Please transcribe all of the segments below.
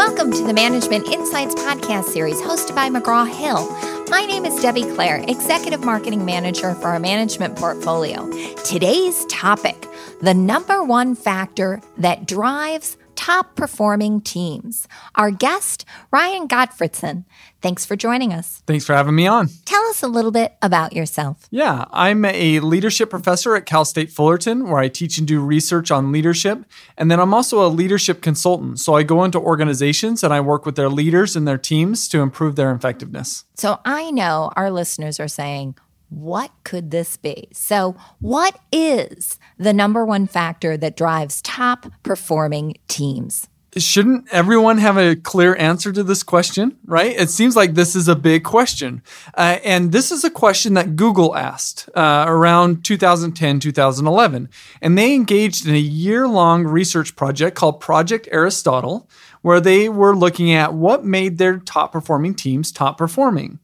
Welcome to the Management Insights podcast series hosted by McGraw Hill. My name is Debbie Clare, Executive Marketing Manager for our management portfolio. Today's topic the number one factor that drives top performing teams. Our guest, Ryan Gottfredson. Thanks for joining us. Thanks for having me on. Tell us a little bit about yourself. Yeah, I'm a leadership professor at Cal State Fullerton where I teach and do research on leadership. And then I'm also a leadership consultant. So I go into organizations and I work with their leaders and their teams to improve their effectiveness. So I know our listeners are saying, what could this be? So, what is the number one factor that drives top performing teams? Shouldn't everyone have a clear answer to this question, right? It seems like this is a big question. Uh, and this is a question that Google asked uh, around 2010, 2011. And they engaged in a year long research project called Project Aristotle, where they were looking at what made their top performing teams top performing.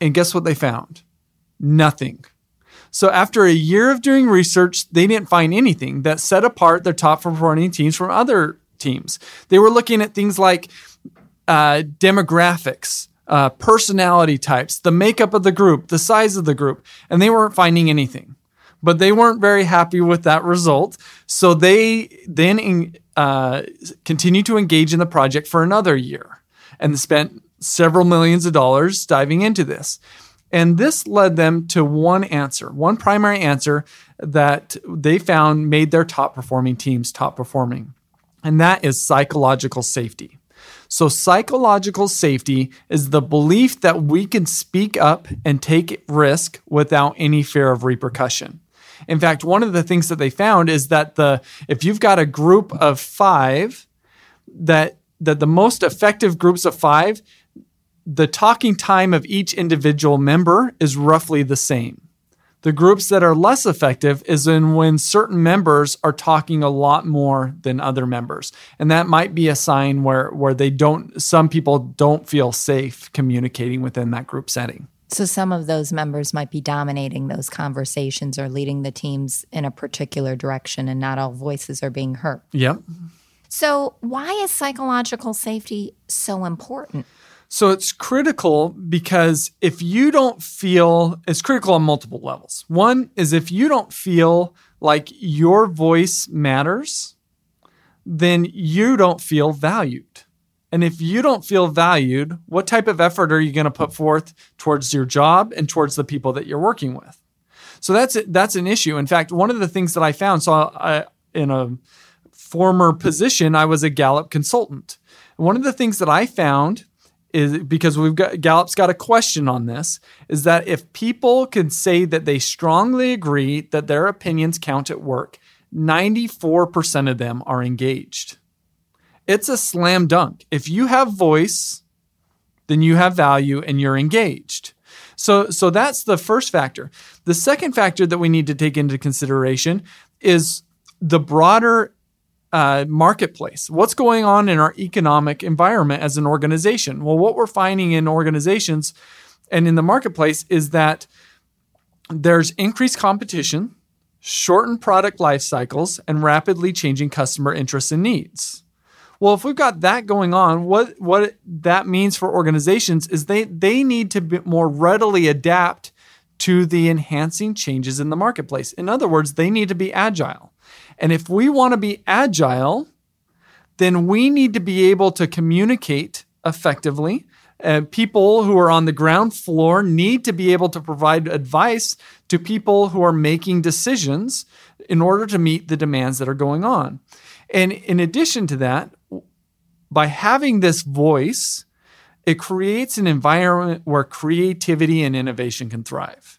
And guess what they found? Nothing. So after a year of doing research, they didn't find anything that set apart their top performing teams from other teams. They were looking at things like uh, demographics, uh, personality types, the makeup of the group, the size of the group, and they weren't finding anything. But they weren't very happy with that result. So they then uh, continued to engage in the project for another year and spent several millions of dollars diving into this. And this led them to one answer, one primary answer that they found made their top performing teams top performing. And that is psychological safety. So, psychological safety is the belief that we can speak up and take risk without any fear of repercussion. In fact, one of the things that they found is that the if you've got a group of 5 that that the most effective groups of 5 the talking time of each individual member is roughly the same. The groups that are less effective is in when certain members are talking a lot more than other members. And that might be a sign where, where they don't, some people don't feel safe communicating within that group setting. So some of those members might be dominating those conversations or leading the teams in a particular direction, and not all voices are being heard. Yep. So, why is psychological safety so important? So it's critical because if you don't feel, it's critical on multiple levels. One is if you don't feel like your voice matters, then you don't feel valued. And if you don't feel valued, what type of effort are you going to put forth towards your job and towards the people that you're working with? So that's that's an issue. In fact, one of the things that I found, so I, in a former position, I was a Gallup consultant. One of the things that I found is because we've got Gallup's got a question on this is that if people can say that they strongly agree that their opinions count at work, 94% of them are engaged. It's a slam dunk. If you have voice, then you have value and you're engaged. So so that's the first factor. The second factor that we need to take into consideration is the broader uh, marketplace? What's going on in our economic environment as an organization? Well, what we're finding in organizations and in the marketplace is that there's increased competition, shortened product life cycles, and rapidly changing customer interests and needs. Well, if we've got that going on, what what that means for organizations is they they need to be more readily adapt to the enhancing changes in the marketplace. In other words, they need to be agile. And if we want to be agile, then we need to be able to communicate effectively. Uh, people who are on the ground floor need to be able to provide advice to people who are making decisions in order to meet the demands that are going on. And in addition to that, by having this voice, it creates an environment where creativity and innovation can thrive.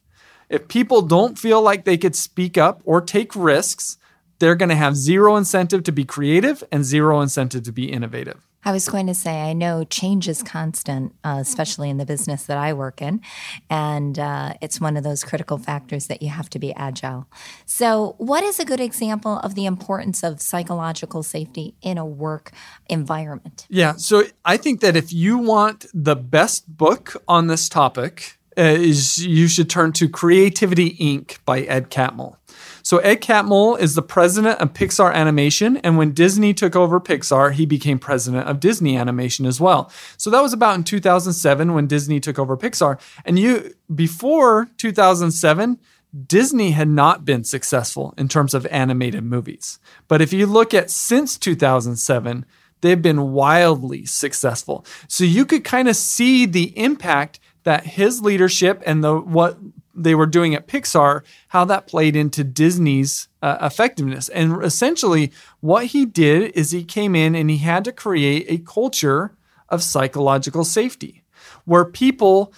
If people don't feel like they could speak up or take risks, they're going to have zero incentive to be creative and zero incentive to be innovative. I was going to say, I know change is constant, uh, especially in the business that I work in. And uh, it's one of those critical factors that you have to be agile. So, what is a good example of the importance of psychological safety in a work environment? Yeah. So, I think that if you want the best book on this topic, uh, is you should turn to Creativity Inc. by Ed Catmull. So Ed Catmull is the president of Pixar Animation, and when Disney took over Pixar, he became president of Disney Animation as well. So that was about in 2007 when Disney took over Pixar. And you before 2007, Disney had not been successful in terms of animated movies. But if you look at since 2007, they've been wildly successful. So you could kind of see the impact that his leadership and the what they were doing at Pixar, how that played into Disney's uh, effectiveness. And essentially, what he did is he came in and he had to create a culture of psychological safety where people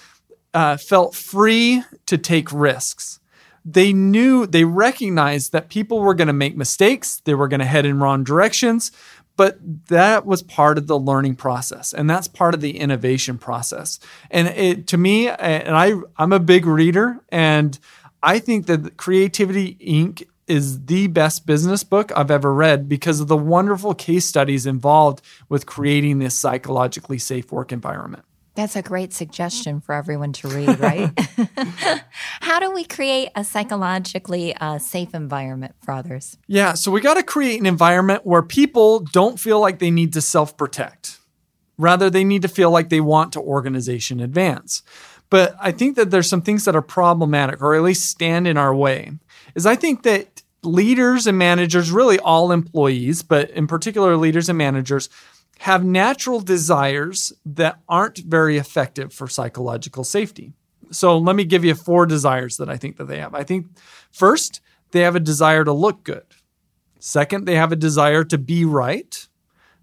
uh, felt free to take risks they knew, they recognized that people were going to make mistakes, they were going to head in wrong directions, but that was part of the learning process and that's part of the innovation process. And it, to me, and I, I'm a big reader, and I think that Creativity Inc. is the best business book I've ever read because of the wonderful case studies involved with creating this psychologically safe work environment. That's a great suggestion for everyone to read, right? How do we create a psychologically uh, safe environment for others? Yeah, so we got to create an environment where people don't feel like they need to self protect. Rather, they need to feel like they want to organization advance. But I think that there's some things that are problematic or at least stand in our way. Is I think that leaders and managers, really all employees, but in particular leaders and managers, have natural desires that aren't very effective for psychological safety. So let me give you four desires that I think that they have. I think first, they have a desire to look good. Second, they have a desire to be right.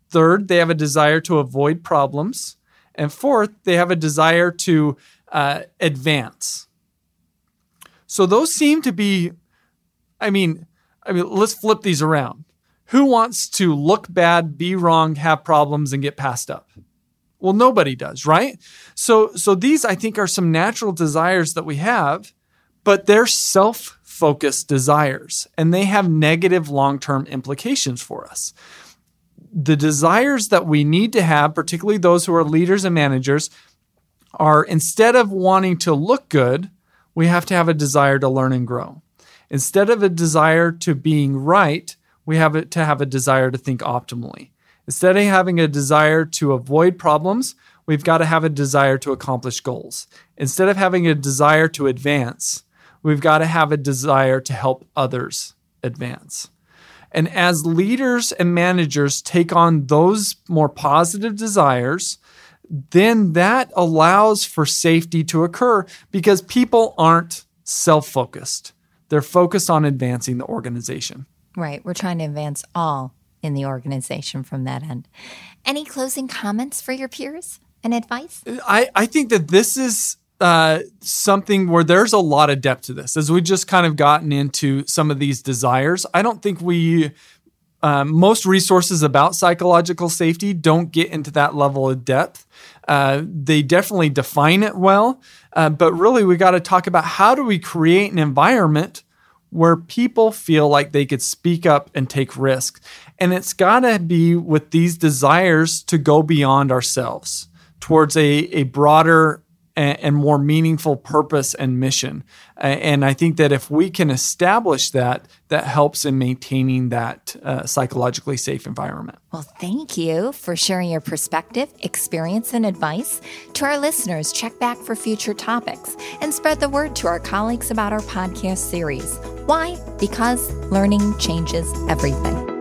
Third, they have a desire to avoid problems. And fourth, they have a desire to uh, advance. So those seem to be, I mean, I mean, let's flip these around. Who wants to look bad, be wrong, have problems, and get passed up? Well, nobody does, right? So, so these I think are some natural desires that we have, but they're self-focused desires, and they have negative long-term implications for us. The desires that we need to have, particularly those who are leaders and managers, are instead of wanting to look good, we have to have a desire to learn and grow. Instead of a desire to being right, we have to have a desire to think optimally. Instead of having a desire to avoid problems, we've got to have a desire to accomplish goals. Instead of having a desire to advance, we've got to have a desire to help others advance. And as leaders and managers take on those more positive desires, then that allows for safety to occur because people aren't self focused. They're focused on advancing the organization. Right. We're trying to advance all in the organization from that end. Any closing comments for your peers and advice? I, I think that this is uh, something where there's a lot of depth to this. As we just kind of gotten into some of these desires, I don't think we, uh, most resources about psychological safety don't get into that level of depth. Uh, they definitely define it well, uh, but really we got to talk about how do we create an environment where people feel like they could speak up and take risks. And it's got to be with these desires to go beyond ourselves towards a, a broader and, more meaningful purpose and mission. And I think that if we can establish that, that helps in maintaining that uh, psychologically safe environment. Well, thank you for sharing your perspective, experience, and advice. To our listeners, check back for future topics and spread the word to our colleagues about our podcast series. Why? Because learning changes everything.